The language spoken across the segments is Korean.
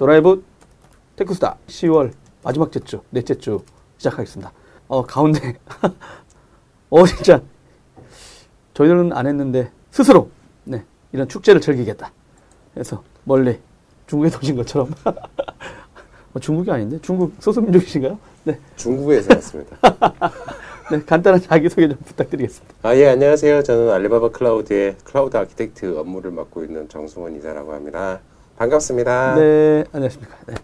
드라이브 테크스타 10월 마지막 주, 넷째 주 시작하겠습니다. 어, 가운데. 어, 진짜. 저희들은 안 했는데, 스스로, 네, 이런 축제를 즐기겠다. 그래서 멀리 중국에 오신 것처럼. 어, 중국이 아닌데? 중국 소수민족이신가요? 네. 중국에서 왔습니다. 네, 간단한 자기소개 좀 부탁드리겠습니다. 아, 예, 안녕하세요. 저는 알리바바 클라우드의 클라우드 architect 업무를 맡고 있는 정승원 이사라고 합니다. 반갑습니다. 네, 안녕하십니까. 네.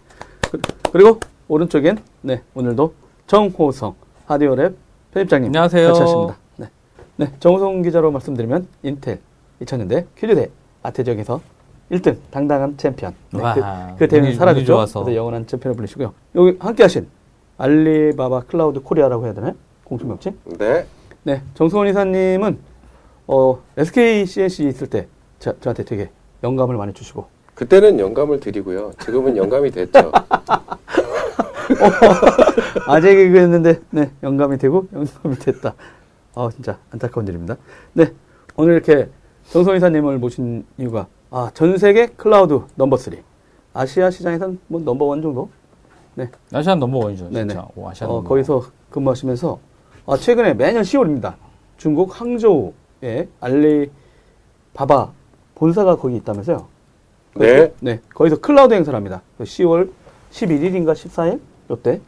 그- 그리고 오른쪽엔, 네, 오늘도 정호성 하디오랩 편집장님. 안녕하세요. 같이 하십니다. 네. 네, 정호성 기자로 말씀드리면 인텔 2000년대 퀴즈대회 아태지역에서 1등 당당한 챔피언. 네, 와, 그, 그 대회는 좋아서. 그래서 영원한 챔피언으로 불리시고요. 여기 함께 하신 알리바바 클라우드 코리아라고 해야 되나요? 공식 명칭? 네. 네, 정승원 이사님은 어, SK C&C 있을 때 저, 저한테 되게 영감을 많이 주시고 그때는 영감을 드리고요. 지금은 영감이 됐죠. 아재 개그였는데 네 영감이 되고 영감이 됐다. 아 진짜 안타까운 일입니다. 네 오늘 이렇게 정승원 이사님을 모신 이유가 아, 전 세계 클라우드 number 3 아시아 시장에선 뭐 number one 정도 네 Asian number one이죠, 네네. 진짜. 오, Asian 어. 거기서 근무하시면서 아, 최근에 매년 10월입니다. 중국 항저우에 알리바바 본사가 거기 있다면서요? 네. 네, 거기서 클라우드 행사를 합니다. 10월 11일인가 14일 요때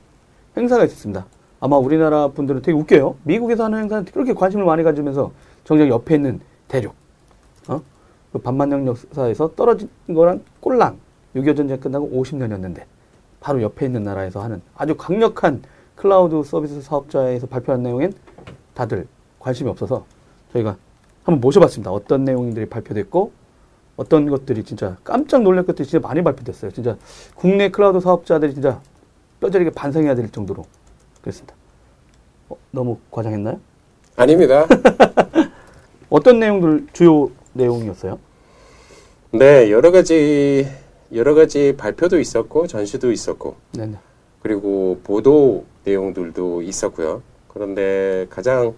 행사가 있었습니다. 아마 우리나라 분들은 되게 웃겨요. 미국에서 하는 행사는 그렇게 관심을 많이 가지면서 정작 옆에 있는 대륙, 어? 그 반만년 역사에서 떨어진 거란 꼴랑 6.25 전쟁 끝나고 50년이었는데 바로 옆에 있는 나라에서 하는 아주 강력한 클라우드 서비스 사업자에서 발표한 내용엔 다들 관심이 없어서 저희가 한번 모셔봤습니다. 어떤 내용들이 발표됐고 어떤 것들이 진짜 깜짝 놀랄 것들이 진짜 많이 발표됐어요. 진짜 국내 클라우드 사업자들이 진짜 뼈저리게 반성해야 될 정도로 그랬습니다. 어, 너무 과장했나요? 아닙니다. 어떤 내용들 주요 내용이었어요? 네, 여러 가지, 여러 가지 발표도 있었고, 전시도 있었고, 네네. 그리고 보도 내용들도 있었고요. 그런데 가장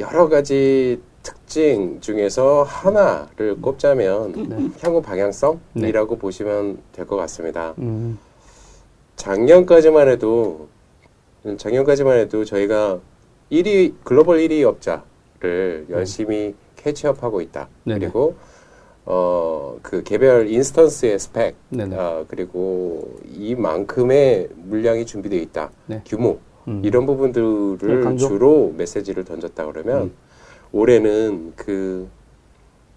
여러 가지 특징 중에서 하나를 꼽자면 네. 향후 방향성이라고 보시면 될 것 같습니다. 음, 작년까지만 해도 작년까지만 해도 저희가 1위 글로벌 1위 업자를 열심히 캐치업하고 있다. 네네. 그리고 어 그 개별 instance의 스펙. 아, 그리고 이만큼의 물량이 준비되어 있다. 네. 규모 음. 이런 네, 부분들을 강조. 주로 메시지를 던졌다 그러면 음. 올해는 그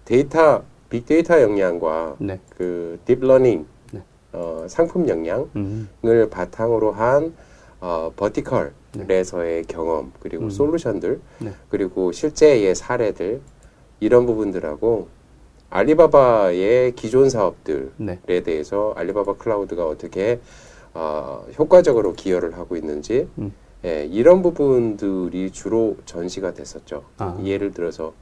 데이터 빅데이터 역량과 네. 그 딥러닝 네. 어, 상품 역량을 음, 바탕으로 한 어, vertical에서의 경험 그리고 음. 솔루션들 네. 그리고 실제의 사례들 이런 부분들하고 알리바바의 기존 사업들에 네. 대해서 알리바바 클라우드가 어떻게 어, 효과적으로 기여를 하고 있는지 음. 예, 이런 부분들이 주로 전시가 됐었죠. 아. 예를 들어서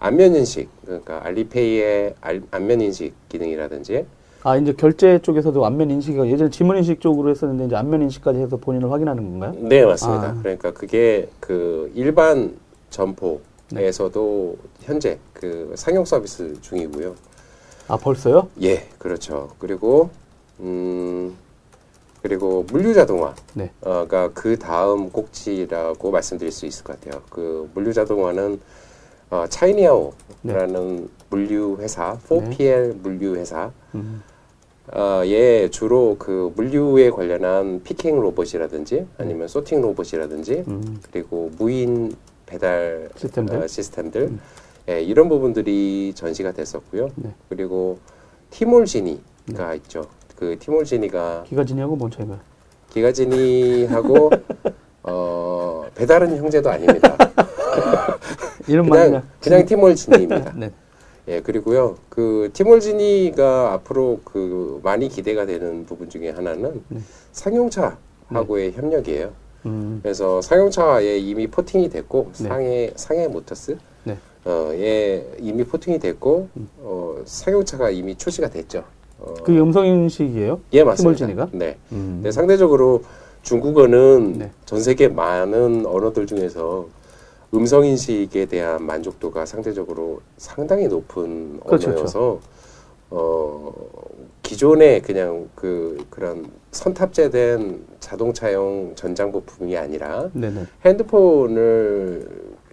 안면 인식 그러니까 알리페이의 알- 안면 인식 기능이라든지 아 이제 결제 쪽에서도 안면 인식이 예전에 지문 인식 쪽으로 했었는데 이제 안면 인식까지 해서 본인을 확인하는 건가요? 네 맞습니다. 아. 그러니까 그게 그 일반 점포에서도 현재 그 상용 서비스 중이고요. 아 벌써요? 예, 그렇죠. 그리고 음 그리고 물류 자동화. 네. 어가 그 다음 꼭지라고 말씀드릴 수 있을 것 같아요. 그 물류 자동화는 어, 차이니아오라는 물류 회사, 4PL 물류 회사 음, 어, 예, 주로 그 물류에 관련한 피킹 로봇이라든지 아니면 소팅 로봇이라든지 음, 그리고 무인 배달 시스템들? 어, 시스템들 음. 예, 이런 부분들이 전시가 됐었고요. 네. 그리고 티몰 지니가 있죠. 그 티몰지니가 기가진이하고 뭔 차이가? 기가지니하고 어, 배달은 형제도 아닙니다. 이름만 그냥 그냥 그냥 티몰지니입니다. 네. 예, 그리고요. 그 티몰지니가 앞으로 그 많이 기대가 되는 부분 중에 하나는 네. 상용차하고의 협력이에요. 음, 그래서 상용차에 이미 포팅이 됐고 네. 상해 상해 모터스 네. 어, 예, 이미 포팅이 됐고 어, 상용차가 이미 출시가 됐죠. 어, 그게 음성 인식이에요? 예, 맞습니다. 네. 음, 네, 상대적으로 중국어는 네. 전 세계 많은 언어들 중에서 음성 인식에 대한 만족도가 상대적으로 상당히 높은 그렇죠, 언어여서 어, 기존의 그냥 그 그런 선탑재된 자동차용 전장 부품이 아니라 네네. 핸드폰을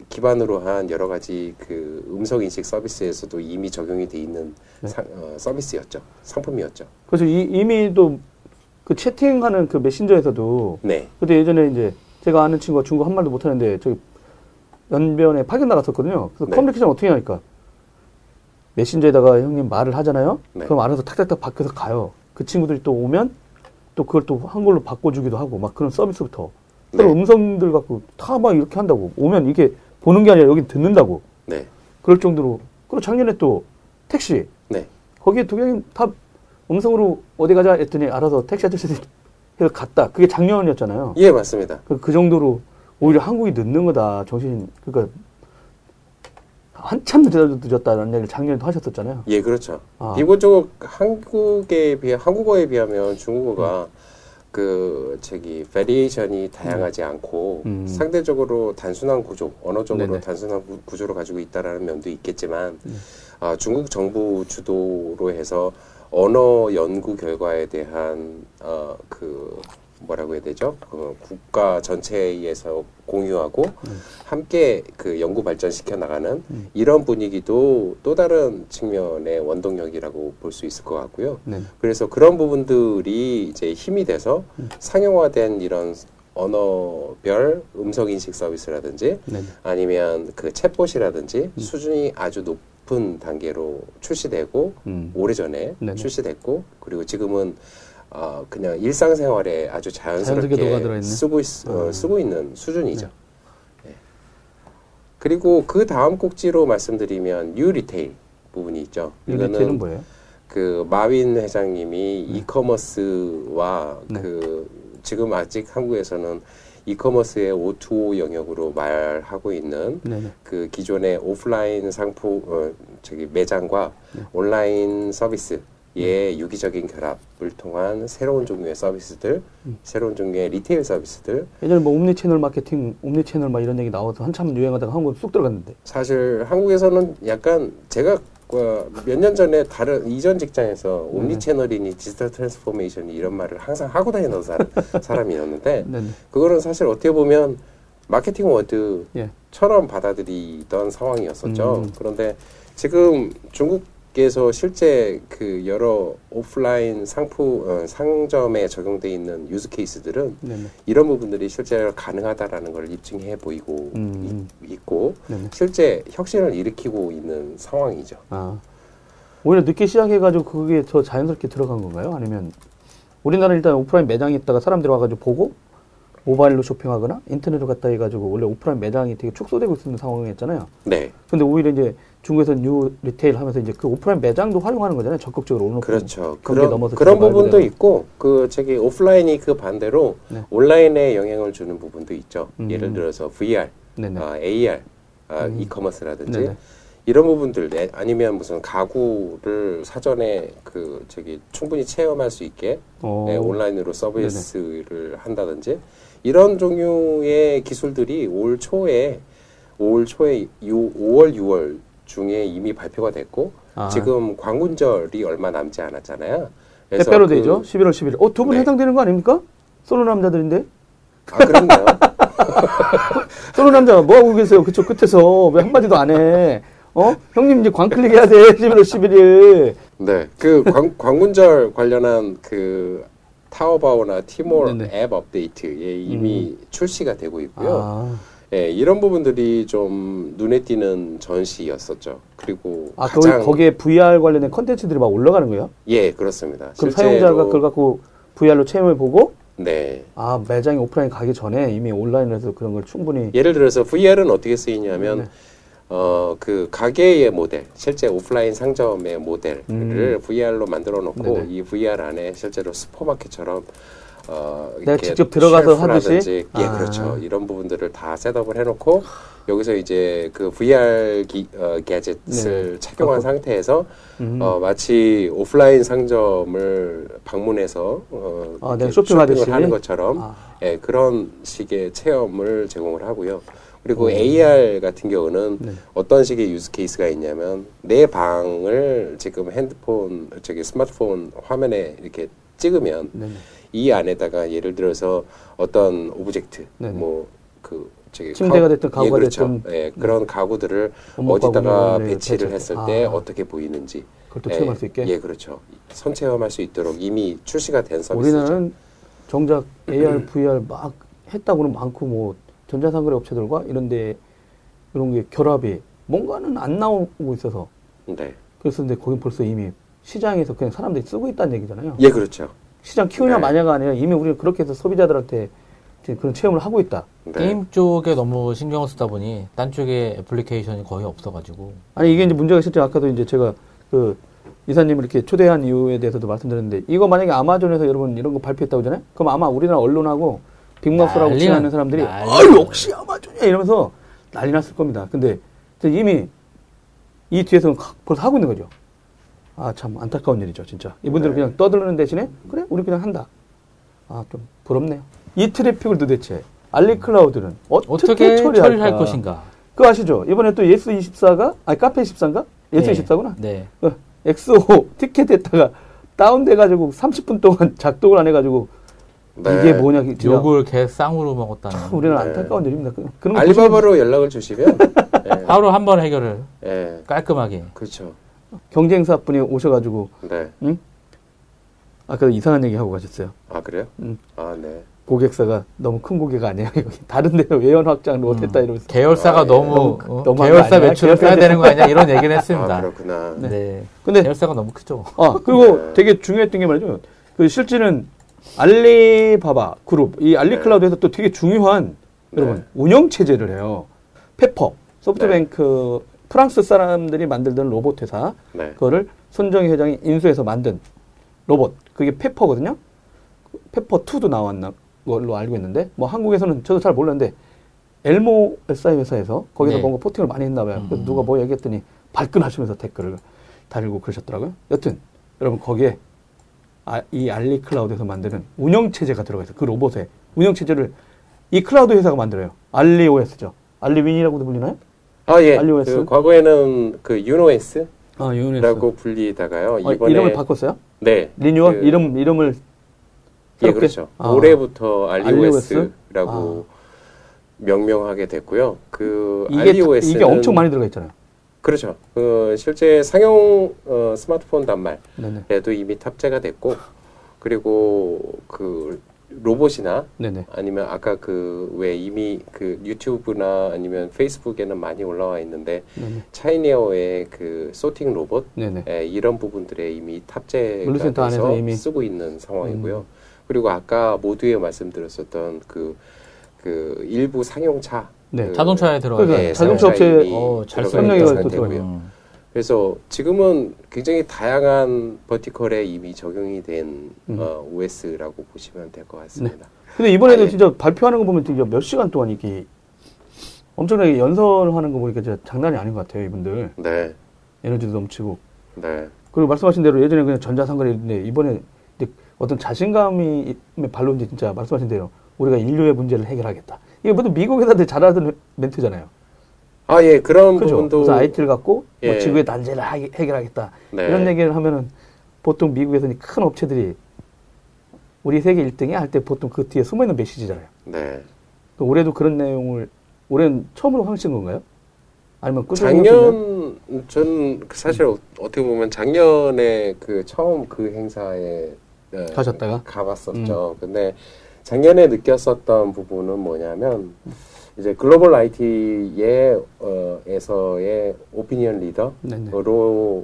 기반으로 한 여러 가지 그 음성 인식 서비스에서도 이미 적용이 돼 있는 네. 사- 어, 서비스였죠. 상품이었죠. 그래서 이, 이미 또 그 채팅하는 그 메신저에서도 네. 그때 예전에 이제 제가 아는 친구가 중국 한 말도 못 하는데 저기 연변에 파견 나갔었거든요. 그래서 네. 커뮤니케이션 어떻게 하니까 메신저에다가 형님 말을 하잖아요. 네. 그럼 알아서 탁탁탁 바뀌어서 가요. 그 친구들이 또 오면 또 그걸 또 한글로 바꿔주기도 하고 막 그런 서비스부터 네. 그런 음성들 갖고 다 막 이렇게 한다고 오면 이게 보는 게 아니라 여기 듣는다고 네. 그럴 정도로 그리고 작년에 또 택시 네. 거기에 동양인 다 음성으로 어디 가자 했더니 알아서 택시 아저씨 해서 갔다. 그게 작년이었잖아요. 예, 맞습니다. 그, 그 정도로 오히려 한국이 늦는 거다. 정신 그러니까 한참 늦어- 늦었다는 얘기를 작년에도 하셨었잖아요. 예, 그렇죠. 아. 기본적으로 한국에 비해 한국어에 비하면 중국어가 그 저기 variation이 다양하지 않고 음. 상대적으로 단순한 구조, 언어적으로 네네. 단순한 구- 구조를 가지고 있다라는 면도 있겠지만 네. 아, 중국 정부 주도로 해서 언어 연구 결과에 대한 어, 그 뭐라고 해야 되죠? 그 국가 전체에서 공유하고 함께 그 연구 발전시켜 나가는 음. 이런 분위기도 또 다른 측면의 원동력이라고 볼 수 있을 것 같고요. 네. 그래서 그런 부분들이 이제 힘이 돼서 상용화된 이런 언어별 음성 인식 서비스라든지 네. 아니면 그 챗봇이라든지 수준이 아주 높은 단계로 출시되고 음. 오래전에. 출시됐고 그리고 지금은 어, 그냥 일상생활에 아주 자연스럽게? 쓰고, 있, 어, 아. 쓰고 있는 수준이죠. 네. 그리고 그 다음 꼭지로 말씀드리면 new retail 부분이 있죠. retail은 뭐예요? 그 마윈 회장님이 e-commerce와 네. 그 지금 아직 한국에서는 e-commerce의 O2O 영역으로 말하고 있는 네네. 그 기존의 오프라인 상품 어, 저기 매장과 네. 온라인 서비스 의 유기적인 결합을 통한 새로운 종류의 서비스들, 음. 새로운 종류의 retail 서비스들 예전에 뭐 omni channel marketing, omni channel 막 이런 얘기 나와서 한참 유행하다가 한국 쑥 들어갔는데. 사실 한국에서는 약간 제가 어, 몇년 전에 다른 이전 직장에서 네. omni channel이니 digital transformation이 이런 말을 항상 하고 사람, 사람이었는데 네네. 그거는 사실 어떻게 보면 marketing word처럼 예. 받아들이던 상황이었었죠. 음. 그런데 지금 중국 에서 실제 그 여러 오프라인 상품 어, 상점에 적용돼 있는 use case들은 네네. 이런 부분들이 실제로 가능하다라는 걸 입증해 보이고 음. 있, 있고 네네. 실제 혁신을 일으키고 있는 상황이죠. 아. 오히려 늦게 시작해가지고 그게 더 자연스럽게 들어간 건가요? 아니면 우리나라는 일단 오프라인 매장에 있다가 사람들이 와가지고 보고 모바일로 쇼핑하거나 인터넷으로 갔다 해가지고 원래 오프라인 매장이 되게 축소되고 있는 상황이었잖아요. 네, 근데 오히려 이제 중국에서 new retail 하면서 이제 그 오프라인 매장도 활용하는 거잖아요. 적극적으로 오는 그렇죠. 그런 넘어서 그런 부분도. 있고 그 저기 오프라인이 그 반대로 네. 온라인에 영향을 주는 부분도 있죠. 음. 예를 들어서 VR, 네네. 아, AR, 아, 음. 이커머스라든지 네네. 이런 부분들 내- 아니면 무슨 가구를 사전에 그 저기 충분히 체험할 수 있게 어. 네, 온라인으로 서비스를 한다든지 이런 종류의 기술들이 올 초에 올 초에 유, 5월 6월 중에 이미 발표가 됐고 아. 지금 광군절이 얼마 남지 않았잖아요. 그래서 빼빼로 그- 데이죠. 11월 11일. 어, 두분 네. 해당되는 거 아닙니까? 솔로 남자들인데? 아 그런가요? 솔로 남자 뭐 하고 계세요? 그쪽 끝에서 왜 한마디도 안 해? 어? 형님 이제 광클릭 해야 돼. 11월 11일. 네, 그 광, 광군절 관련한 그 타오바오나 티몰 네네. 앱 업데이트에 이미 출시가 되고 있고요. 아, 예, 이런 부분들이 좀 눈에 띄는 전시였었죠. 그리고 아 거기, 거기에 VR 관련된 컨텐츠들이 막 올라가는 거예요? 예 그렇습니다. 그럼 사용자가 그걸 갖고 VR로 체험해 보고 네 아 매장에 오프라인 가기 전에 이미 온라인에서 그런 걸 충분히 예를 들어서 VR은 어떻게 쓰이냐면 네. 어 그 가게의 모델 실제 오프라인 상점의 모델을 음. VR로 만들어 놓고 네네. 이 VR 안에 실제로 슈퍼마켓처럼 어 내가 이렇게 직접 들어가서 하듯이? 예 아. 그렇죠 이런 부분들을 다 셋업을 해놓고 여기서 이제 그 VR 기, 어, 게젯을 네. 착용한 어, 상태에서 음. 어, 마치 오프라인 상점을 방문해서 어, 아, 내가 쇼핑하듯이? 쇼핑을 하는 것처럼 아. 예, 그런 식의 체험을 제공을 하고요. 그리고 AR 같은 경우는 네. 어떤 식의 use case가 있냐면 내 방을 지금 핸드폰 저기 스마트폰 화면에 이렇게 찍으면 네네. 이 안에다가 예를 들어서 어떤 object 네네. 뭐그 저기 침대가 됐든 가구가 예, 그렇죠. 됐든. 네. 예, 그런 가구들을 원목 어디다가 가구를 배치를 했을 때. 때 아. 어떻게 보이는지 또 예, 체험할 수 있게. 예, 그렇죠. 선체험할 수 있도록 이미 출시가 된 서비스죠. 우리나라는 정작 AR, VR 막 했다고는 많고 뭐 전자상거래 업체들과 이런 데 이런 게 결합이 뭔가는 안 나오고 있어서 네. 그래서 근데 거긴 벌써 이미 시장에서 그냥 사람들이 쓰고 있다는 얘기잖아요. 예, 그렇죠. 시장 키우냐 네. 마냐가 아니라 이미 우리는 그렇게 해서 소비자들한테 이제 그런 체험을 하고 있다. 네. 게임 쪽에 너무 신경을 쓰다 보니 딴 쪽에 애플리케이션이 거의 없어가지고 아니 이게 이제 문제가 실제 아까도 이제 제가 그 이사님 이렇게 초대한 이유에 대해서도 말씀드렸는데 이거 만약에 아마존에서 여러분 이런 거 발표했다고 하잖아요. 그럼 아마 우리나라 언론하고 빅마우스라고 난리나- 칭하는 사람들이 난리 아 역시 아마존이야 이러면서 난리 났을 겁니다. 근데 이미 이 뒤에서는 가- 벌써 하고 있는 거죠. 아 참 안타까운 일이죠 진짜. 이분들은 네. 그냥 떠드는 대신에 그래 우리 그냥 한다. 아 좀 부럽네요. 이 트래픽을 도대체 알리 클라우드는 어떻게, 어떻게 처리할까? 처리할 것인가? 그거 아시죠? 이번에 또 예스 24가 아니 카페 24인가? 예스24구나. 네. 어, 엑소 티켓에다가 다운돼 가지고 30분 동안 작동을 안 해 가지고 네. 이게 뭐냐 욕을 개 쌍으로 먹었다는. 우리는 네. 안타까운 일입니다. 그- 알리바바로 연락을 주시면 예, 하루 한 번 해결을 예, 깔끔하게. 그렇죠. 보시면 경쟁사 분이 오셔가지고 네. 응? 아까 이상한 얘기 하고 가셨어요. 아 그래요? 음. 아 네. 고객사가 너무 큰 고객 아니에요. 여기 다른 데는 외연 확장을 못했다 이러면서 계열사가 아, 예. 너무 너무- 어, 계열사 아니야? 매출을 계열사 빼야 되는 거 아니야 이런 얘기를 했습니다. 아 그렇구나. 네. 근데 계열사가 너무 크죠. 아 그리고 네. 되게 중요했던 게 말이죠. 그 실제는 알리바바 그룹 이 알리클라우드에서 또 되게 중요한 네. 여러분 운영 체제를 해요. 페퍼 소프트뱅크 프랑스 사람들이 만들던 로봇 회사 네. 그거를 손정희 회장이 인수해서 만든 로봇 그게 페퍼거든요. 페퍼 2도 나왔나 걸로 알고 있는데 뭐 한국에서는 저도 잘 몰랐는데 엘모 SI 회사에서 거기서 네. 뭔가 포팅을 많이 했나 봐요. 음. 누가 뭐 얘기했더니 발끈하시면서 댓글을 달고 그러셨더라고요. 여튼 여러분 거기에 아, 이 알리 클라우드에서 만드는 운영 체제가 들어가 있어요. 그 로봇에 운영 체제를 이 클라우드 회사가 만들어요. AliOS죠. 알리 윈이라고도 불리나요? 아 예. AliOS? 그 과거에는 그 YunOS라고 아. 불리다가요. 어, 이번에 이름을 바꿨어요? 네. 리뉴얼 그- 이름 이름을 예? 그렇죠. 아. 올해부터 AliOS? AliOS라고 명명하게 됐고요. 그 이게 AliOS는 이게 엄청 많이 들어가 있잖아요. 그렇죠. 그 실제 상용 어, 스마트폰 단말에도. 이미 탑재가 됐고 그리고 그 로봇이나 네네. 아니면 아까 그 왜 이미 그 유튜브나 아니면 페이스북에는 많이 올라와 있는데 네네. 차이니어의 그 소팅 로봇. 예, 이런 부분들에 이미 탑재가 돼서 이미. 음. 쓰고 있는 상황이고요. 그리고 아까 모두에 말씀드렸었던 그, 그 일부 상용차. 네. 그 자동차에 들어가 그러니까 있는 자동차 업체 어, 잘 들어가 설명이 있는 또. 들어가요. 음. 그래서 지금은 굉장히 다양한 버티컬에 이미 적용이 된 음. 어, OS라고 보시면 될 것 같습니다. 근데 이번에도 아, 예. 진짜 발표하는 거 보면 진짜 몇 시간 동안 이렇게 엄청나게 연설하는 거 보니까 진짜 장난이 아닌 것 같아요, 이분들. 네, 에너지도 넘치고. 네, 그리고 말씀하신 대로 예전에 그냥 전자상거래인데 이번에 이제 어떤 자신감이 발로인지 진짜 말씀하신 대로 우리가 인류의 문제를 해결하겠다. 이게 모두 미국 회사들 잘하던 멘트잖아요. 아, 예, 그런 그죠? 부분도. 그래서 IT를 갖고 뭐 예. 지구의 난제를 하- 해결하겠다. 네. 이런 얘기를 하면은 보통 미국에서는 큰 업체들이 우리 세계 1등이 할 때 보통 그 뒤에 숨어 있는 메시지잖아요. 네. 그 올해도 그런 내용을 올해는 처음으로 하신 건가요? 아니면 꾸준히? 작년 전 사실 어- 어떻게 보면 작년에 그 처음 그 행사에 네, 가셨다가? 음. 가봤었죠. 근데 작년에 느꼈었던 부분은 뭐냐면 이제 글로벌 IT의 어, 에서의 오피니언 리더로 네네.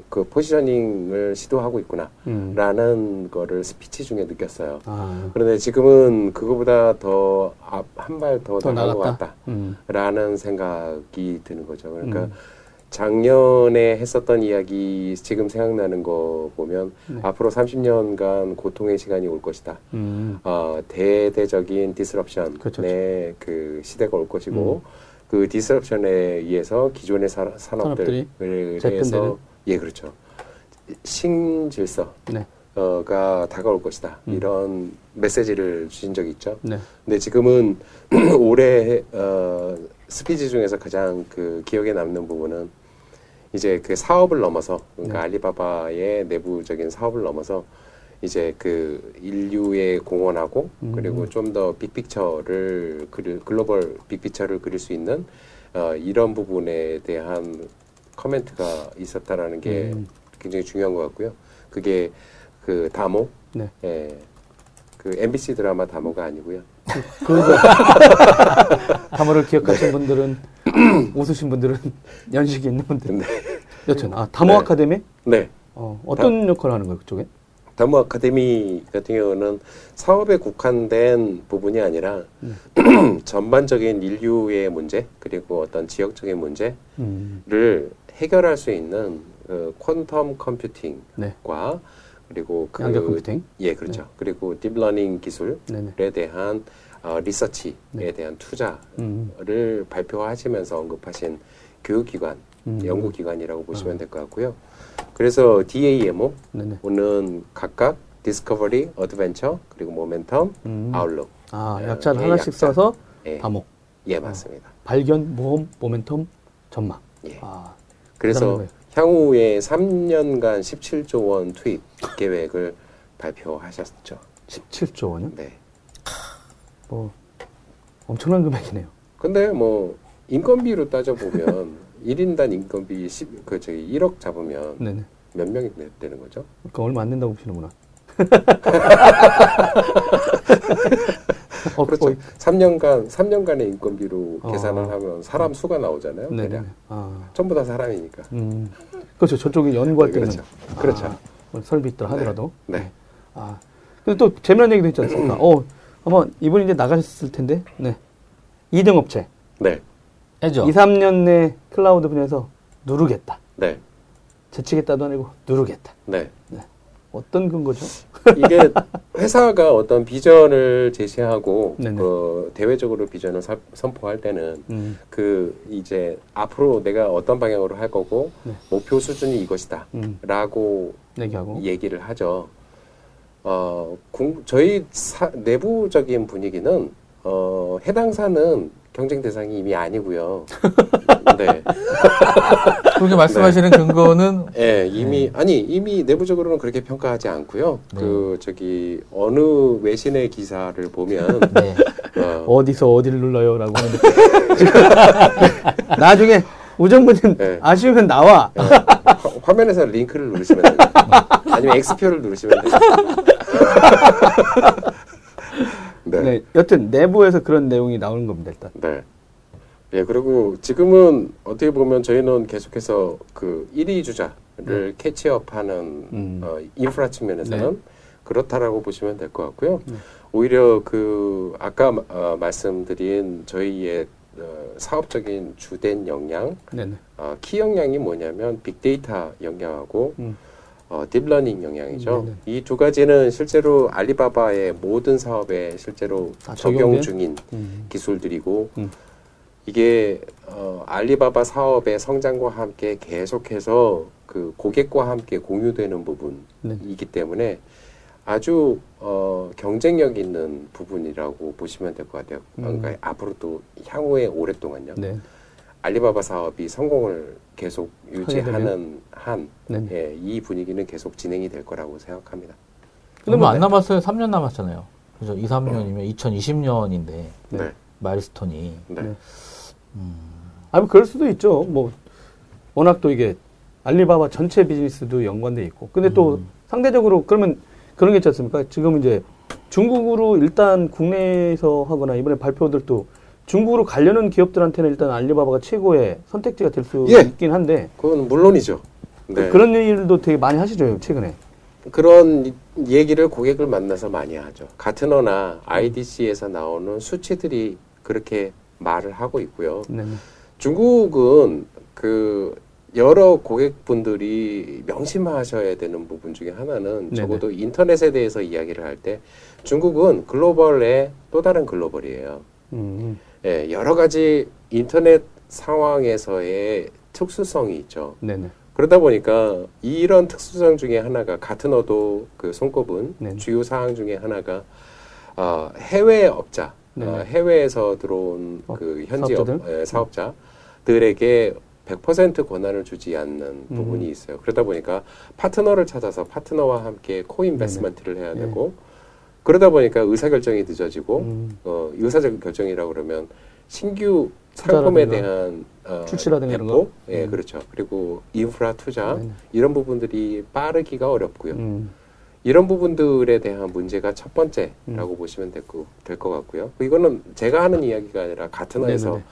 그 positioning을 시도하고 있구나라는 음. 거를 스피치 중에 느꼈어요. 아, 그런데 지금은 그거보다 더 한 발더 더 나간 것 나갔다. 같다. 음. 라는 생각이 드는 거죠. 그러니까 음. 작년에 했었던 이야기 지금 생각나는 거 보면 네. 앞으로 30년간 고통의 시간이 올 것이다. 음. 어, 대대적인 disruption의 그렇죠. 그 시대가 올 것이고 그 disruption에 의해서 기존의 사, 산업들을 재편되는? 해서 예 그렇죠 신질서 네. 어가 다가올 것이다 음. 이런 메시지를 주신 적이 있죠. 네. 근데 지금은 올해 어, 스피치 중에서 가장 그 기억에 남는 부분은 이제 그 사업을 넘어서 그러니까 네. 알리바바의 내부적인 사업을 넘어서 이제 그 인류에 공헌하고 음. 그리고 좀 더 big picture를 그릴 global big picture를 그릴 수 있는 어, 이런 부분에 대한 커멘트가 있었다라는 게 음. 굉장히 중요한 것 같고요. 그게 그 다모, 네. 예, 그 MBC 드라마 다모가 아니고요. 그 담화를 기억하신 분들은 웃으신 분들은 연식이 있는 분들. 네. 여튼 아 담화 네. 아카데미 네. 어, 어떤 역할을 하는 거예요 그쪽에? 다모 아카데미 같은 경우는 사업에 국한된 부분이 아니라 전반적인 인류의 문제 그리고 어떤 지역적인 문제를 음, 해결할 수 있는 그 quantum computing과 네. 그리고 그 양자 computing. 예 그렇죠 그리고 deep learning 기술에 네네. 대한 어, 리서치에 네. 대한 투자를 음, 발표하시면서 언급하신 교육기관 음. 연구기관이라고 보시면 될것 같고요 그래서 DAMO 네네. 오는 각각 discovery, adventure, 그리고 모멘텀, 음. outlook. 아 어, 약자를 예, 하나씩 약자. 써서 예, DAMO. 예 맞습니다. 발견, 모험, 모멘텀, 전망. 예. 아, 그래서 대단한 향후에 3년간 17조 원 투입 계획을 발표하셨죠. 17조 원요? 네. 뭐 엄청난 금액이네요. 근데 뭐 인건비로 따져 보면 1인당 인건비 10, 그 저기 1억 잡으면 네네. 몇 명이 되는 거죠? 그러니까 얼마 안 된다고 보시는구나. 어, 그렇죠. 거의- 3년간 3년간의 인건비로 어. 계산을 하면 사람 수가 나오잖아요. 네네. 대략. 아, 전부 다 사람이니까. 음, 그렇죠. 저쪽에 연구할 네, 때는 그렇죠. 그렇죠. 아, 뭐 설비 있더라 하더라도. 네. 아, 근데 또 재미난 얘기도 있지 않습니까? 어, 아마 이분이 이제 나가셨을 텐데, 네. 2등 업체. 네. 해죠. 2, 3년 내 클라우드 분야에서 누르겠다. 네. 제치겠다도 아니고 누르겠다. 네. 어떤 근거죠? 이게 회사가 어떤 비전을 제시하고. 그 대외적으로 비전을 사- 선포할 때는 음, 그 이제 앞으로 내가 어떤 방향으로 할 거고 네. 목표 수준이 이것이다 음, 라고 얘기하고. 얘기를 하죠. 어, 궁- 저희 사- 내부적인 분위기는 어, 해당 사는 경쟁 대상이 이미 아니고요. 네. 그렇게 말씀하시는 근거는 예, 이미 아니 이미 내부적으로는 그렇게 평가하지 않고요. 네. 그 저기 어느 외신의 기사를 보면 네. 어, 어디서 어디를 눌러요? 라고 하는데. 나중에 우정부님 네. 아쉬우면 나와. 예, 화- 화면에서 링크를 누르시면 됩니다. 아니면 X표를 누르시면 됩니다. 네. 네. 여튼 내부에서 그런 내용이 나오는 겁니다, 일단. 네. 예, 그리고 지금은 어떻게 보면 저희는 계속해서 그 1위 주자를 catch-up하는 음. 어, 인프라 측면에서는 네. 그렇다라고 보시면 될 것 같고요. 오히려 그 아까 마- 어, 말씀드린 저희의 어, 사업적인 주된 역량, 네네. 어, 키 역량이 뭐냐면 빅데이터 역량하고 음. 어, deep learning 역량이죠. 네네. 이두 가지는 실제로 알리바바의 모든 사업에 실제로 다 적용? 중인 음. 기술들이고 음. 이게 어, 알리바바 사업의 성장과 함께 계속해서 그 고객과 함께 공유되는 네. 부분이기 때문에 아주 어, 경쟁력 있는 부분이라고 보시면 될 것 같아요. 음. 그러니까 앞으로도 향후에 오랫동안요. 네. 알리바바 사업이 성공을 계속 유지하는 한, 네네. 예, 이 분위기는 계속 진행이 될 거라고 생각합니다. 근데 뭐안 네. 남았어요. 3년 남았잖아요. 그죠? 2, 3년이면 2020년인데 네. 네, 마일스톤이 네, 네. 아, 뭐 그럴 수도 있죠. 뭐 워낙 또 이게 알리바바 전체 비즈니스도 연관돼 있고. 근데 또 음. 상대적으로 그러면 그런 게 있지 않습니까? 지금 이제 중국으로 일단 국내에서 하거나 이번에 발표들도 중국으로 가려는 기업들한테는 일단 알리바바가 최고의 선택지가 될 수 예. 있긴 한데 그건 물론이죠. 네. 그런 일도 되게 많이 하시죠 최근에. 그런 이- 얘기를 고객을 만나서 많이 하죠. 가트너나 IDC에서 나오는 수치들이 그렇게 말을 하고 있고요. 네. 중국은 그 여러 고객분들이 명심하셔야 되는 부분 중에 하나는 네네. 적어도 인터넷에 대해서 이야기를 할 때 중국은 글로벌의 또 다른 글로벌이에요. 음, 예, 여러 가지 인터넷 상황에서의 특수성이 있죠. 네네. 그러다 보니까 이런 특수성 중에 하나가 같은 어도 그 손꼽은 네네. 주요 사항 중에 하나가 어, 해외 업자. 어, 해외에서 들어온 어, 그 현지 업, 사업자들? 예, 사업자들에게 100% 권한을 주지 않는 음. 부분이 있어요. 그러다 보니까 파트너를 찾아서 파트너와 함께 co-investment를 해야 네. 되고 그러다 보니까 의사결정이 늦어지고 음. 어, 의사적 결정이라고 그러면 신규 상품에 대한 어, 출시라든가 배포? 거? 예, 음. 그렇죠. 그리고 인프라 투자 네네. 이런 부분들이 빠르기가 어렵고요. 음. 이런 부분들에 대한 문제가 첫 번째라고 음. 보시면 될 것 같고요. 이거는 제가 하는 이야기가 아니라 가트너에서 네네네.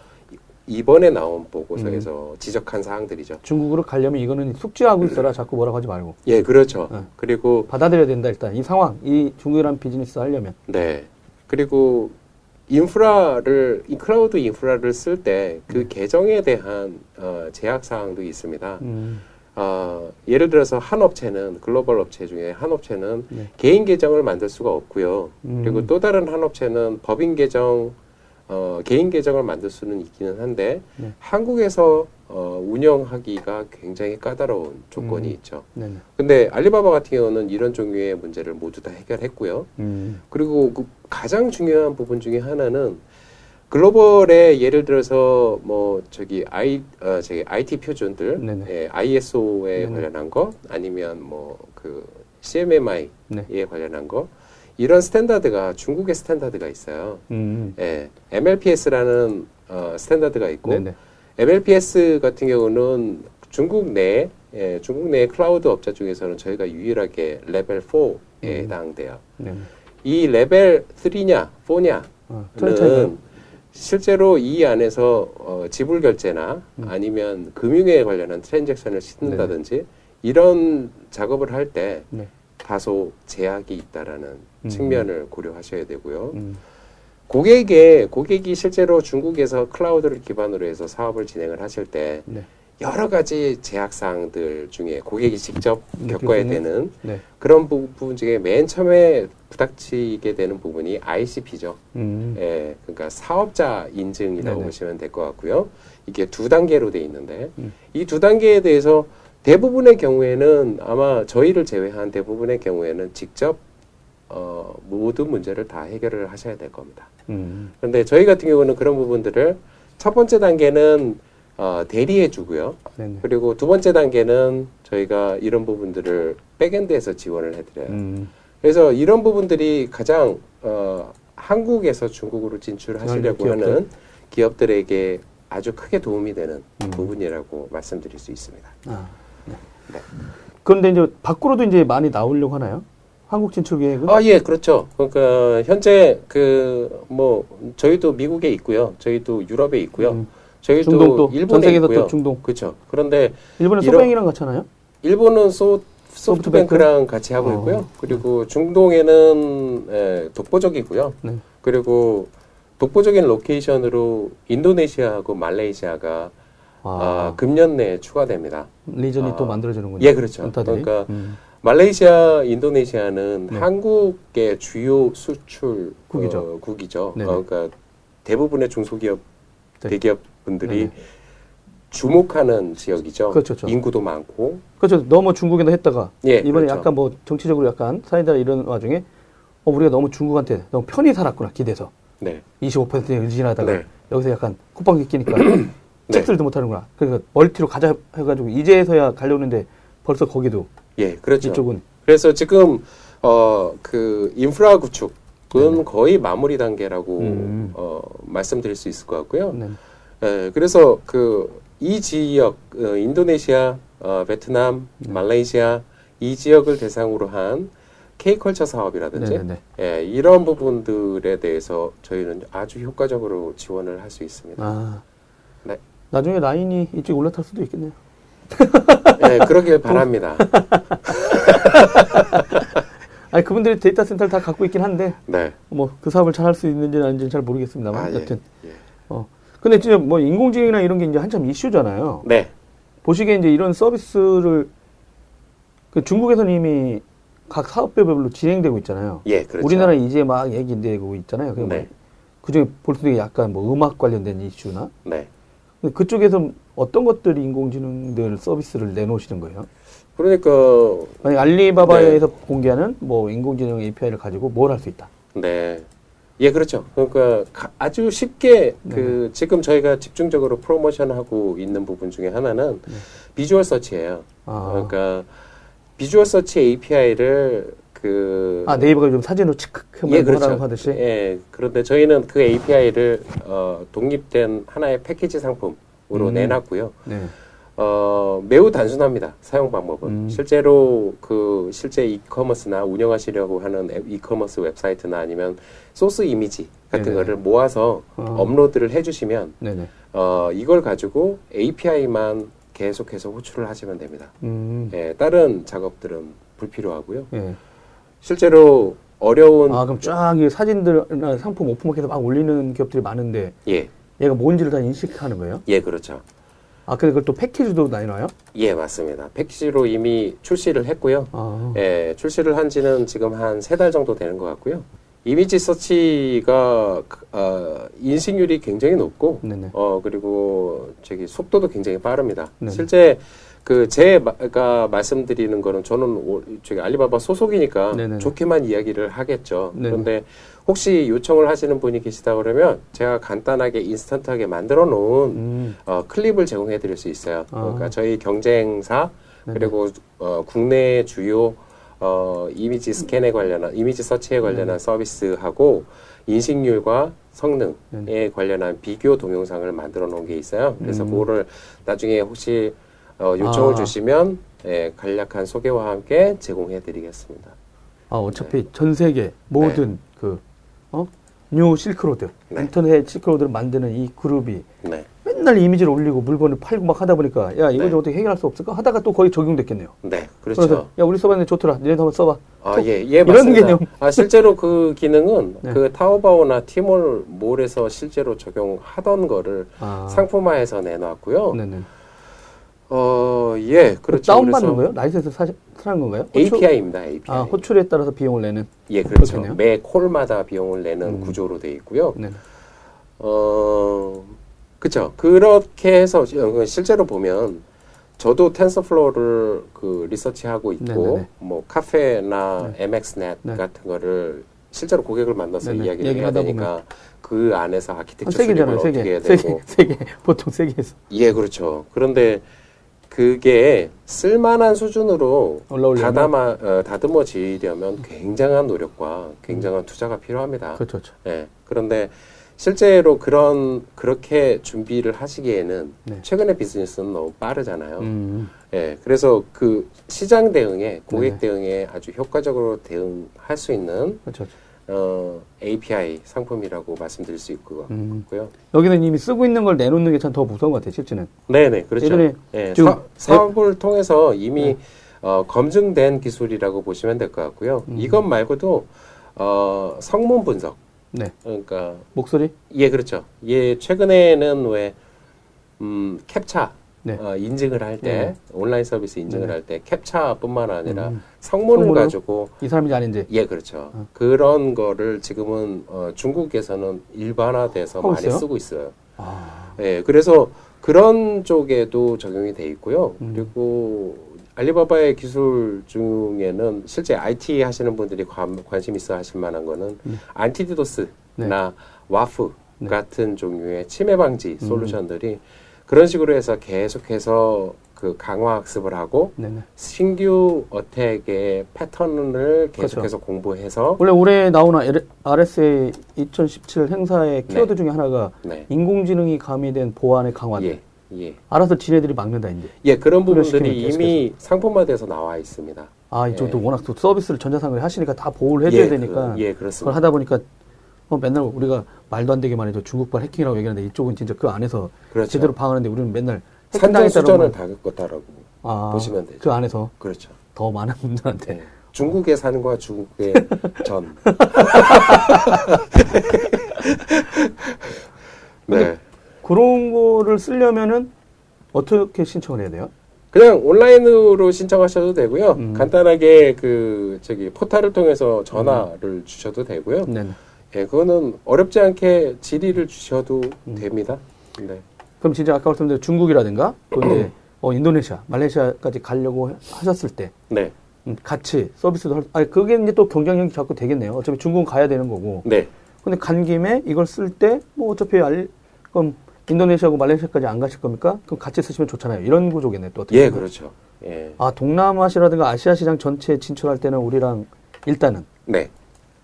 이번에 나온 보고서에서 지적한 사항들이죠. 중국으로 가려면 이거는 숙지하고 있어라. 자꾸 뭐라고 하지 말고. 예, 그렇죠. 네. 그리고 받아들여야 된다, 일단. 이 상황, 이 중국이라는 비즈니스 하려면. 네. 그리고 인프라를 이 클라우드 인프라를 쓸 때그 계정에 대한 어, 제약 사항도 있습니다. 음. 어, 예를 들어서 한 업체는 글로벌 업체 중에 한 업체는 네. 개인 계정을 만들 수가 없고요. 음. 그리고 또 다른 한 업체는 법인 계정, 어, 개인 계정을 만들 수는 있기는 한데 네. 한국에서 어, 운영하기가 굉장히 까다로운 조건이 음. 있죠. 네네. 근데 알리바바 같은 경우는 이런 종류의 문제를 모두 다 해결했고요. 음. 그리고 그 가장 중요한 부분 중에 하나는 글로벌에 예를 들어서 뭐 저기 I 어 저기 IT 표준들 네네. 예, ISO에 네네. 관련한 거 아니면 뭐 그 CMMI에 네. 관련한 거 이런 스탠다드가 중국의 스탠다드가 있어요. 음. 예, MLPS라는 어, 스탠다드가 있고 네네. MLPS 같은 경우는 중국 내 예, 중국 내 클라우드 업자 중에서는 저희가 유일하게 레벨 4에 음. 해당돼요. 네네. 이 레벨 3냐, 4냐 어, 차이 차이가. 는 실제로 이 안에서 어, 지불 결제나 음. 아니면 금융에 관련한 트랜잭션을 싣는다든지 이런 작업을 할때 네. 다소 제약이 있다라는 음. 측면을 고려하셔야 되고요. 음. 고객의 고객이 실제로 중국에서 클라우드를 기반으로 해서 사업을 진행을 하실 때 네. 여러 가지 제약 사항들 중에 고객이 직접 느낄 겪어야? 되는 네. 그런 부- 부분 중에 맨 처음에 부닥치게 되는 부분이 ICP죠. 음. 예, 그러니까 사업자 인증이라고 네네. 보시면 될 것 같고요. 이게 두 단계로 돼 있는데 음. 이두 단계에 대해서 대부분의 경우에는 아마 저희를 제외한 대부분의 경우에는 직접 어, 모든 문제를 다 해결을 하셔야 될 겁니다. 음. 그런데 저희 같은 경우는 그런 부분들을 첫 번째 단계는 어, 대리해 주고요. 네네. 그리고 두 번째 단계는 저희가 이런 부분들을 backend에서 지원을 해드려요. 음. 그래서 이런 부분들이 가장 어, 한국에서 중국으로 진출하시려고 기업들. 하는 기업들에게 아주 크게 도움이 되는 음. 부분이라고 말씀드릴 수 있습니다. 아. 네. 네. 그런데 이제 밖으로도 이제 많이 나오려고 하나요? 한국 진출 계획은? 아, 예, 그렇죠. 그러니까 현재 그 뭐 저희도 미국에 있고요. 저희도 유럽에 있고요. 음. 저희도 중동도 전 일본에 세계에서 있고요. 또 중동. 그렇죠. 그런데 일본은 이런- 소뱅이랑 같이 하나요? 일본은 소, 소프트뱅크랑 같이 하고 어. 있고요. 그리고 중동에는 예, 독보적이고요. 네. 그리고 독보적인 location으로 인도네시아하고 말레이시아가 아, 아, 금년 내에 추가됩니다. region이 아, 또 만들어지는군요. 예, 그렇죠. 연타들이. 그러니까 음. 말레이시아, 인도네시아는 네. 한국의 주요 수출 국이죠. 어, 국이죠. 어, 그러니까 대부분의 중소기업, 네. 대기업 분들이. 주목하는 지역이죠. 그렇죠, 그렇죠. 인구도 많고. 그렇죠. 너무 중국에다 했다가 예, 이번에 그렇죠. 약간 뭐 정치적으로 약간 사이다 이런 와중에 어, 우리가 너무 중국한테 너무 편히 살았구나 기대서 네. 25%에 의지하다가 네. 여기서 약간 쿠팡이 끼니까 책들도 못하는구나. 그러니까 멀티로 가자 해가지고 이제서야 가려는데 벌써 거기도 예, 그렇죠. 이쪽은 그래서 지금 어 그 인프라 구축은 네네. 거의 마무리 단계라고 음. 어 말씀드릴 수 있을 것 같고요. 네. 예, 그래서 그 이 지역 어, 인도네시아, 어, 베트남, 네. 말레이시아 이 지역을 대상으로 한 K컬처 사업이라든지 네네네. 예, 이런 부분들에 대해서 저희는 아주 효과적으로 지원을 할 수 있습니다. 아 네. 나중에 라인이 이쪽 올라탈 수도 있겠네요. 예, 그러길 바랍니다. 아니 그분들이 데이터 센터를 다 갖고 있긴 한데 네. 뭐그 사업을 잘 할 수 있는지는 아닌지는 잘 모르겠습니다만 아, 예. 여튼 예. 어 근데 진짜 뭐 인공지능이나 이런 게 이제 한참 이슈잖아요. 네. 보시기에 이제 이런 서비스를 그 중국에서는 이미 각 사업별로 진행되고 있잖아요. 예, 그렇죠. 우리나라 이제 막 얘기되고 있잖아요. 그 네. 그중에 볼수 있게 약간 뭐 음악 관련된 이슈나 네. 근데 그쪽에서 어떤 것들이 인공지능들 서비스를 내놓으시는 거예요? 그러니까 만약 알리바바에서 네. 공개하는 뭐 인공지능 API를 가지고 뭘 할 수 있다. 네. 예, 그렇죠. 그러니까 가- 아주 쉽게 네. 그 지금 저희가 집중적으로 프로모션하고 있는 부분 중에 하나는 visual search예요. 네. 아. 그러니까 visual search API를 그 아 네이버가 좀 사진으로 치크하면 예, 그렇죠. 하듯이. 예, 그런데 저희는 그 API를 어, 독립된 하나의 패키지 상품 으로 음. 내놨고요. 네. 어, 매우 단순합니다. 사용 방법은. 음. 실제로 그 실제 e-commerce나 운영하시려고 하는 앱- 이커머스 웹사이트나 아니면 소스 이미지 같은 네네. 거를 모아서 어. 업로드를 해 주시면 네네. 어, 이걸 가지고 API만 계속해서 호출을 하시면 됩니다. 음. 예, 다른 작업들은 불필요하고요. 예. 실제로 어려운 아 그럼 쫙이 사진들이나 상품 오픈마켓에 막 올리는 기업들이 많은데 예, 얘가 뭔지를 다 인식하는 거예요? 예, 그렇죠. 아 근데 그걸 또 패키지도 나눠요? 예, 맞습니다. 패키지로 이미 출시를 했고요. 아. 예, 출시를 한 지는 지금 한 세 달 정도 되는 것 같고요. 이미지 서치가 그, 어, 인식률이 굉장히 높고 네네. 어 그리고 저기 속도도 굉장히 빠릅니다. 네네. 실제 그 제가 말씀드리는 거는 저는 오- 저기 알리바바 소속이니까 네네네. 좋게만 이야기를 하겠죠. 네네. 그런데 혹시 요청을 하시는 분이 계시다 그러면 제가 간단하게 인스턴트하게 만들어 놓은 음. 어, 클립을 제공해 드릴 수 있어요. 아. 그러니까 저희 경쟁사 네네. 그리고 어, 국내 주요 어, 이미지 스캔에 관련한 이미지 search에 관련한 서비스하고 인식률과 성능에 네네. 관련한 비교 동영상을 만들어 놓은 게 있어요. 그래서 음. 그거를 나중에 혹시 어, 요청을 아. 주시면 예, 간략한 소개와 함께 제공해 드리겠습니다. 아 어차피 전 세계 모든 그 어? 뉴 실크로드 네. 인터넷 실크로드를 만드는 이 그룹이 네. 맨날 이미지를 올리고 물건을 팔고 막 하다 보니까 야 이거 네. 좀 어떻게 해결할 수 없을까 하다가 또 거의 적용됐겠네요. 네. 그래서 그렇죠. 야 우리 써봤는데 좋더라. 너희도 한번 써봐. 아, 또 예, 예, 이런 맞습니다. 개념. 아, 실제로 그 기능은 네. 그 타오바오나 티몰 몰에서 실제로 적용하던 거를 아. 상품화해서 내놨고요. 네네. 어, 예, 그렇죠. 다운받는 그래서 거예요? 라이센스 사, 사는 건가요? 호출- API입니다, API. 아 호출에 따라서 비용을 내는. 예, 그렇죠. 그렇겠네요. 매 콜마다 비용을 내는 음. 구조로 되어 있고요. 네. 어, 그쵸. 그렇게 해서 시- 어, 실제로 보면 저도 TensorFlow를 그 리서치하고 있고 네네네. 뭐 Caffe나 MXNet 네. 같은 거를 실제로 고객을 만나서 네네. 이야기를 해야 되니까 그 안에서 아키텍처 세 수립을 어떻게 개. 해야 세 되고 개. 세 개. 보통 세 개에서 예, 그렇죠. 그런데 그게 쓸만한 수준으로? 다담아, 어, 다듬어지려면 굉장한 노력과 굉장한 투자가 필요합니다. 그렇죠. 그렇죠. 예. 그런데 실제로 그런 그렇게 준비를 하시기에는 네. 최근의 비즈니스는 너무 빠르잖아요. 음. 예. 그래서 그 시장 대응에 고객 네. 대응에 아주 효과적으로 대응할 수 있는 그렇죠. 어, API 상품이라고 말씀드릴 수 있고요. 음. 고요. 여기는 이미 쓰고 있는 걸 내놓는 게 참 더 무서운 것 같아요. 실제는. 네네, 그렇죠. 예전에 예, 사, 사업을 통해서 이미 네. 어, 검증된 기술이라고 보시면 될 것 같고요. 음. 이것 말고도 어, 성문 분석, 네. 그러니까 목소리? 예, 그렇죠. 예, 최근에는 왜 음, 캡차 네. 어, 인증을 할 때 네. 온라인 서비스 인증을 네. 할때 캡차뿐만 아니라 음. 성문을 성문으로? 가지고 이 사람인지 아닌지. 예, 그렇죠. 어. 그런 거를 지금은 어, 중국에서는 일반화돼서 많이 있어요? 쓰고 있어요. 아. 예, 그래서 그런 쪽에도 적용이 돼 있고요. 음. 그리고 알리바바의 기술 중에는 실제 IT 하시는 분들이 관, 관심 있어 하실 만한 거는 네. 안티디도스나 와프 네. 같은 종류의 침해 방지 음. 솔루션들이 그런 식으로 해서 계속해서 그 강화 학습을 하고 네네. 신규 어택의 패턴을 그렇죠. 계속해서 공부해서 원래 올해 나오는 RSA 2017 행사의 네. 키워드 중에 하나가 네. 인공지능이 가미된 보안의 강화들. 예. 예. 알아서 지네들이 막는다 이제. 예, 그런 부분들이 이미 상품화돼서 나와 있습니다. 아 이쪽도 예. 워낙 또 서비스를 전자상거래 하시니까 다 보호를 해줘야 예, 되니까. 그, 예, 그걸 그렇습니다. 하다 보니까 어, 맨날 우리가 말도 안 되게만 해도 중국발 해킹이라고 얘기하는데 이쪽은 진짜 그 안에서 그렇죠. 제대로 방어하는데 우리는 맨날 산전수전을 것만- 다 겪었다라고 아, 보시면 되죠. 그 안에서 그렇죠. 더 많은 분들한테 네. 중국의 산과 중국의 전. 네. 그런 거를 쓰려면은 어떻게 신청을 해야 돼요? 그냥 온라인으로 신청하셔도 되고요. 음. 간단하게 그 저기 포탈을 통해서 전화를 주셔도 되고요. 네. 예, 그거는 어렵지 않게 질의를 주셔도 음. 됩니다. 네. 그럼 진짜 아까 말씀드린 중국이라든가 또 이제 어, 인도네시아, 말레이시아까지 가려고 하셨을 때 네. 음, 같이 서비스도 할, 아니 그게 이제 또 경쟁력이 자꾸 되겠네요. 어차피 중국은 가야 되는 거고 네. 근데 간 김에 이걸 쓸 때 뭐 어차피 알, 그럼 인도네시아하고 말레이시아까지 안 가실 겁니까? 그럼 같이 쓰시면 좋잖아요. 이런 구조겠네 또 어떻게 예, 보면. 그렇죠. 예. 아 동남아시아라든가 아시아 시장 전체에 진출할 때는 우리랑 일단은 네.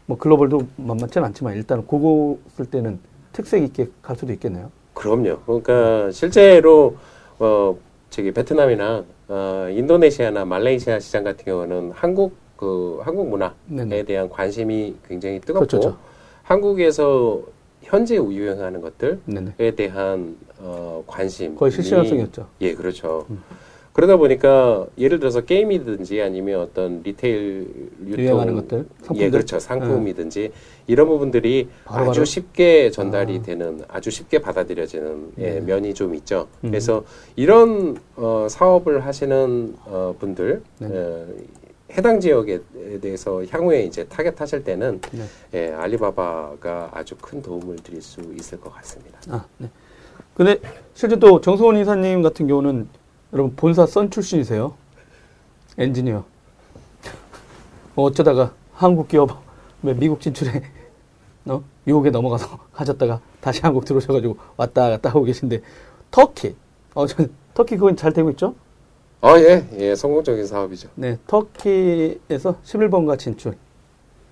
뭐 글로벌도 만만치는 않지만 일단은 그거 쓸 때는 특색 있게 갈 수도 있겠네요. 그럼요. 그러니까 실제로 어 저기 베트남이나 어 인도네시아나 말레이시아 시장 같은 경우는 한국 그 한국 문화에 네네. 대한 관심이 굉장히 뜨겁고 그렇죠, 그렇죠. 한국에서 현재 유행하는 것들에 네네. 대한 어 관심 거의 실시간성이었죠. 예, 그렇죠. 그러다 보니까 예를 들어서 게임이든지 아니면 어떤 리테일 유통 것들, 상품들? 예, 그렇죠. 상품이든지 이런 부분들이 바로바로? 아주 쉽게 전달이 아. 되는 아주 쉽게 받아들여지는 예, 네. 면이 좀 있죠. 음. 그래서 이런 어, 사업을 하시는 어, 분들 네. 어, 해당 지역에 대해서 향후에 이제 타겟하실 때는 네. 예, 알리바바가 아주 큰 도움을 드릴 수 있을 것 같습니다. 아, 네. 근데 실제 또 정수원 이사님 같은 경우는 여러분 본사 선 출신이세요. 엔지니어. 뭐 어쩌다가 한국 기업 왜 미국 진출에 어? 유혹에 넘어가서 하셨다가 다시 한국 들어오셔가지고 왔다 갔다 하고 계신데 터키. 어, 저, 터키 그건 잘 되고 있죠? 아, 예, 예, 성공적인 사업이죠. 네, 터키에서 11번가 진출.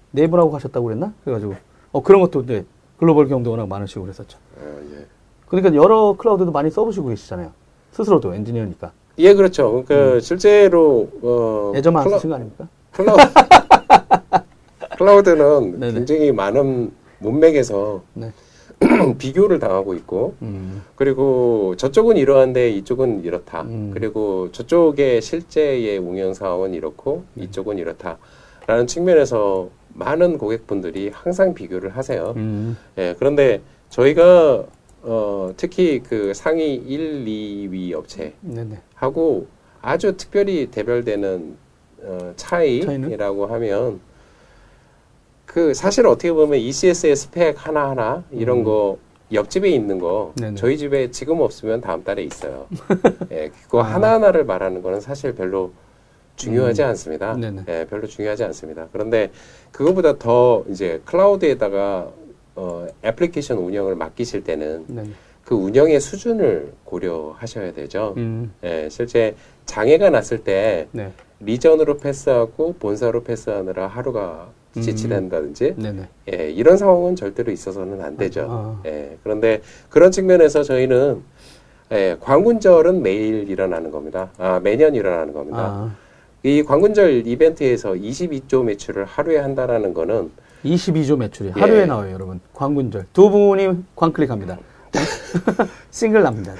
네 분하고 가셨다고 그랬나? 그래가지고 어 그런 것도 이제 글로벌 경도 워낙 많으시고 그랬었죠. 어, 예. 그러니까 여러 클라우드도 많이 써보시고 계시잖아요. 스스로도 엔지니어니까. 예, 그렇죠. 그러니까 실제로 어, 음. 예전만 안 쓰신 거 아닙니까? 클라우, 클라우드는 네네. 굉장히 많은 문맥에서 네. 비교를 당하고 있고 음, 그리고 저쪽은 이러한데 이쪽은 이렇다. 음. 그리고 저쪽의 실제의 운영 상황은 이렇고 네. 이쪽은 이렇다라는 측면에서 많은 고객분들이 항상 비교를 하세요. 음, 예, 그런데 저희가 어, 특히 그 상위 1, 2위 업체하고. 아주 특별히 대별되는 어, 차이라고 하면 그 사실 어떻게 보면 ECS의 스펙 하나하나 이런 음. 거 옆집에 있는 거 네네. 저희 집에 지금 없으면 다음 달에 있어요. 예, 그거 아. 하나하나를 말하는 거는 사실 별로 중요하지 음. 않습니다. 네네. 예, 별로 중요하지 않습니다. 그런데 그거보다 더 이제 클라우드에다가 어, 애플리케이션 운영을 맡기실 때는 네네. 그 운영의 수준을 고려하셔야 되죠. 음, 예, 실제 장애가 났을 때 네. 리전으로 패스하고 본사로 패스하느라 하루가 음. 지치된다든지 네네. 예, 이런 상황은 절대로 있어서는 안 되죠. 아. 예, 그런데 그런 측면에서 저희는 예, 광군절은 매일 일어나는 겁니다. 아, 매년 일어나는 겁니다. 아, 이 광군절 이벤트에서 22조 매출을 하루에 한다라는 거는 22조 매출이 예. 하루에 나와요, 여러분. 광군절. 두 분이 광클릭합니다. 싱글 납니다.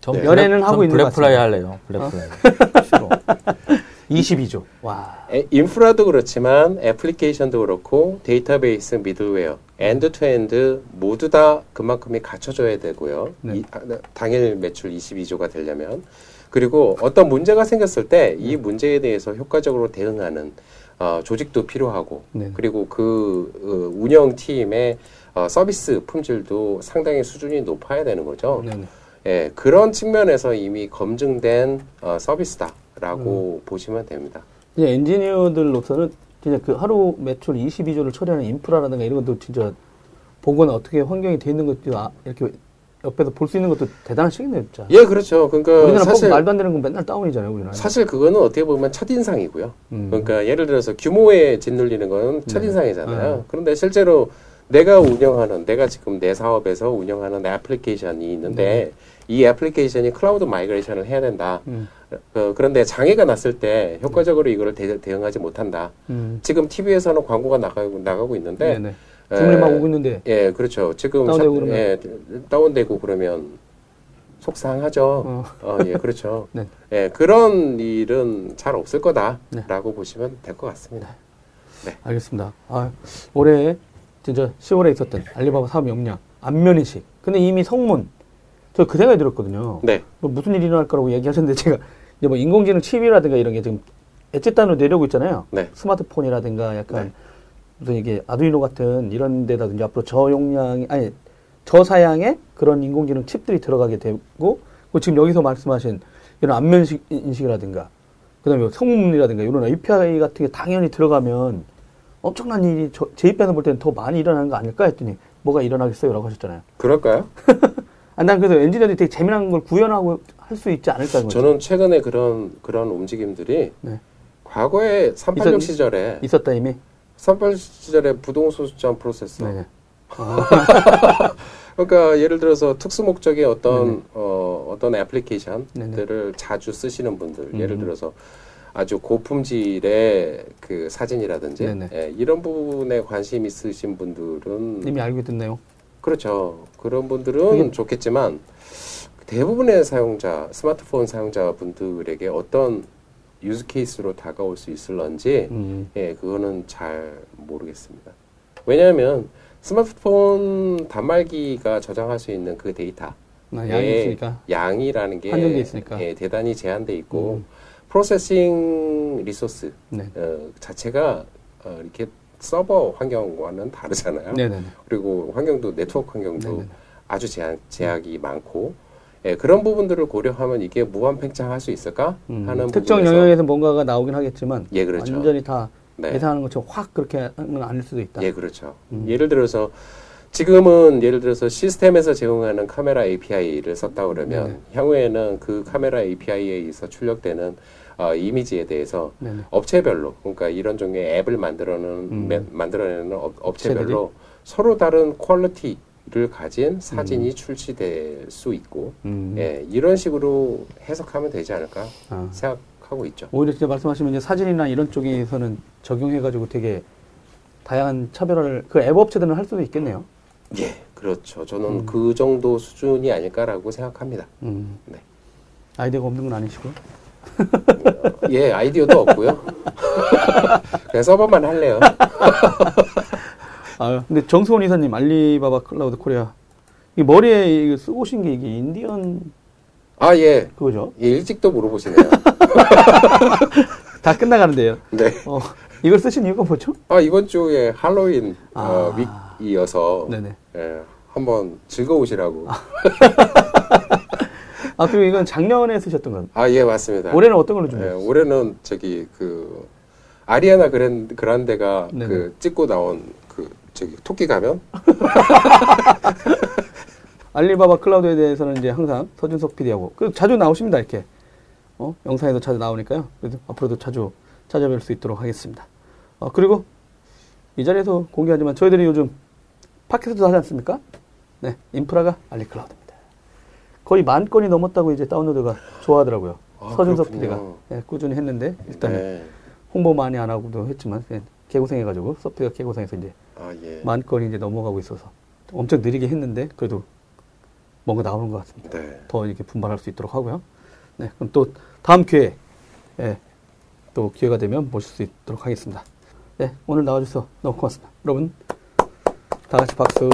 전 네. 연애는 블랙- 하고 전 있는 것 블랙프라이 같습니다. 할래요. 블랙프라이. 싫어. 22조. 와. 에, 인프라도 그렇지만 애플리케이션도 그렇고 데이터베이스, 미들웨어, 엔드 투 엔드 모두 다 그만큼이 갖춰져야 되고요. 네. 이, 아, 당일 매출 22조가 되려면 그리고 어떤 문제가 생겼을 때 이 문제에 대해서 효과적으로 대응하는 어, 조직도 필요하고 네. 그리고 그 어, 운영팀의 어, 서비스 품질도 상당히 수준이 높아야 되는 거죠. 네네. 예, 그런 측면에서 이미 검증된 어, 서비스다라고 보시면 됩니다. 이제 엔지니어들로서는 진짜 그 하루 매출 22조를 처리하는 인프라라든가 이런 것도 진짜 보거나 어떻게 환경이 돼 있는 것도 아, 이렇게 옆에서 볼 수 있는 것도 대단하시겠네요, 진짜. 예, 그렇죠. 그러니까 우리나라 사실 법 말도 안 되는 건 맨날 다운이잖아요, 우리나라. 사실 그거는 어떻게 보면 첫 인상이고요. 음. 그러니까 예를 들어서 규모에 짓눌리는 건 첫인상이잖아요. 네. 그런데 실제로 내가 운영하는 내가 지금 내 사업에서 운영하는 애플리케이션이 있는데 이 애플리케이션이 클라우드 migration을 해야 된다. 음. 어, 그런데 장애가 났을 때 효과적으로 이거를 대, 응하지 못한다. 음. 지금 TV에서는 광고가 나가고, 나가고 있는데 네네. 주문이 막 에, 오고 있는데. 예, 그렇죠. 지금 다운되고 사- 그러면? 예, 다운되고 그러면 속상하죠. 어. 어, 예, 그렇죠. 네. 예, 그런 일은 잘 없을 네. 거다라고 보시면 될 것 같습니다. 알겠습니다. 아, 올해 진짜 10월에 있었던 알리바바 사업 역량, 안면인식. 근데 이미 성문, 저 그 생각이 들었거든요. 네, 뭐 무슨 일이 일어날 거라고 얘기하셨는데 제가 이제 뭐 인공지능 칩이라든가 이런 게 지금 엣지 단으로 내려오고 있잖아요. 네. 스마트폰이라든가 약간 네. 무슨 이게 아두이노 같은 이런 데다든지 앞으로 저용량이 아니 저사양의 그런 인공지능 칩들이 들어가게 되고 그 지금 여기서 말씀하신 이런 안면식 인식이라든가 그다음에 성문이라든가 이런 API 같은 게 당연히 들어가면 엄청난 일이 저, 제 입장에서 볼 때는 더 많이 일어나는 거 아닐까 했더니 뭐가 일어나겠어요? 라고 하셨잖아요. 그럴까요? 아, 난 그래서 엔지니어들이 되게 재미난 걸 구현하고 할 수 있지 않을까 거죠. 저는 최근에 그런 그런 움직임들이 네. 과거에 386 있었- 시절에 있었다 이미. 386 시절에 부동소수점 프로세서 네네. 그러니까 예를 들어서 특수 목적의 어떤 네네. 어, 어떤 애플리케이션들을 자주 쓰시는 분들 예를 음. 들어서 아주 고품질의 그 사진이라든지. 예, 이런 부분에 관심 있으신 분들은 이미 알고 내용. 그렇죠 그런 분들은 그게- 좋겠지만 대부분의 사용자 스마트폰 사용자 분들에게 어떤 use case로 다가올 수 있을런지 음. 예, 그거는 잘 모르겠습니다. 왜냐하면 스마트폰 단말기가 저장할 수 있는 그 데이터 아, 양이 예. 양이라는 게 한정돼 있으니까. 예, 대단히 제한돼 있고 음. processing resource 네. 어, 자체가 어, 이렇게 서버 환경과는 다르잖아요. 네네네. 그리고 환경도 네트워크 환경도 네네네. 아주 제한, 제약이 많고 예, 그런 부분들을 고려하면 이게 무한 팽창할 수 있을까 음, 하는 특정 영역에서 뭔가가 나오긴 하겠지만 예 그렇죠. 완전히 다 네. 예상하는 것처럼 확 그렇게 하는 건 아닐 수도 있다. 예, 그렇죠. 음. 예를 들어서 지금은 예를 들어서 시스템에서 제공하는 카메라 API를 썼다 그러면 네네. 향후에는 그 카메라 API에 의해서 출력되는 어, 이미지에 대해서 네네. 업체별로 그러니까 이런 종류의 앱을 만들어내는 음. 매- 만들어내는 업, 업체별로 서로 다른 quality 를 가진 사진이 출시될 수 있고 음. 예, 이런 식으로 해석하면 되지 않을까 아. 생각하고 있죠. 오히려 진짜 말씀하시면 이제 사진이나 이런 쪽에서는 적용해가지고 되게 다양한 차별화를 그 앱 업체들은 할 수도 있겠네요. 예, 그렇죠. 저는 음. 그 정도 수준이 아닐까라고 생각합니다. 음. 네. 아이디어가 없는 건 아니시고. 예, 아이디어도 없고요. 그냥 서버만 할래요. 아, 근데 정수원 이사님 알리바바 클라우드 코리아 이 머리에 쓰고 오신 게 이게 인디언 아, 예. 그거죠? 예, 일찍도 물어보시네요. 다 끝나가는데요. 네. 어, 이걸 쓰신 이유가 뭐죠? 아, 이번 주에 할로윈 어, 아. week이어서 네네. 예, 한번 즐거우시라고. 아 그리고 이건 작년에 쓰셨던 건 아, 예, 맞습니다. 올해는 어떤 걸로 예, 준비했어요? 올해는 저기 그 아리아나 그랜 그란데가 네네. 그 찍고 나온 그 저기 토끼 가면 알리바바 클라우드에 대해서는 이제 항상 서준석 PD하고 그 자주 나오십니다 이렇게 어? 영상에도 자주 나오니까요. 그래서 앞으로도 자주 찾아뵐 수 있도록 하겠습니다. 어, 그리고 이 자리에서 공개하지만 저희들이 요즘 팟캐스트도 하지 않습니까? 네, 인프라가 알리클라우드입니다. 거의 만 건이 넘었다고 이제 다운로드가 좋아하더라고요. 아, 서준석. PD가 네, 꾸준히 했는데 일단 은 네. 홍보 많이 안 하고도 했지만 예, 개고생해가지고 소프트웨어 개고생해서 이제 아, 예. 만 건이 이제 넘어가고 있어서 엄청 느리게 했는데 그래도 뭔가 나오는 것 같습니다. 네. 더 이렇게 분발할 수 있도록 하고요. 네, 그럼 또 다음 기회에 예, 또 기회가 되면 모실 수 있도록 하겠습니다. 네, 오늘 나와주셔서 너무 고맙습니다. 여러분 다 같이 박수.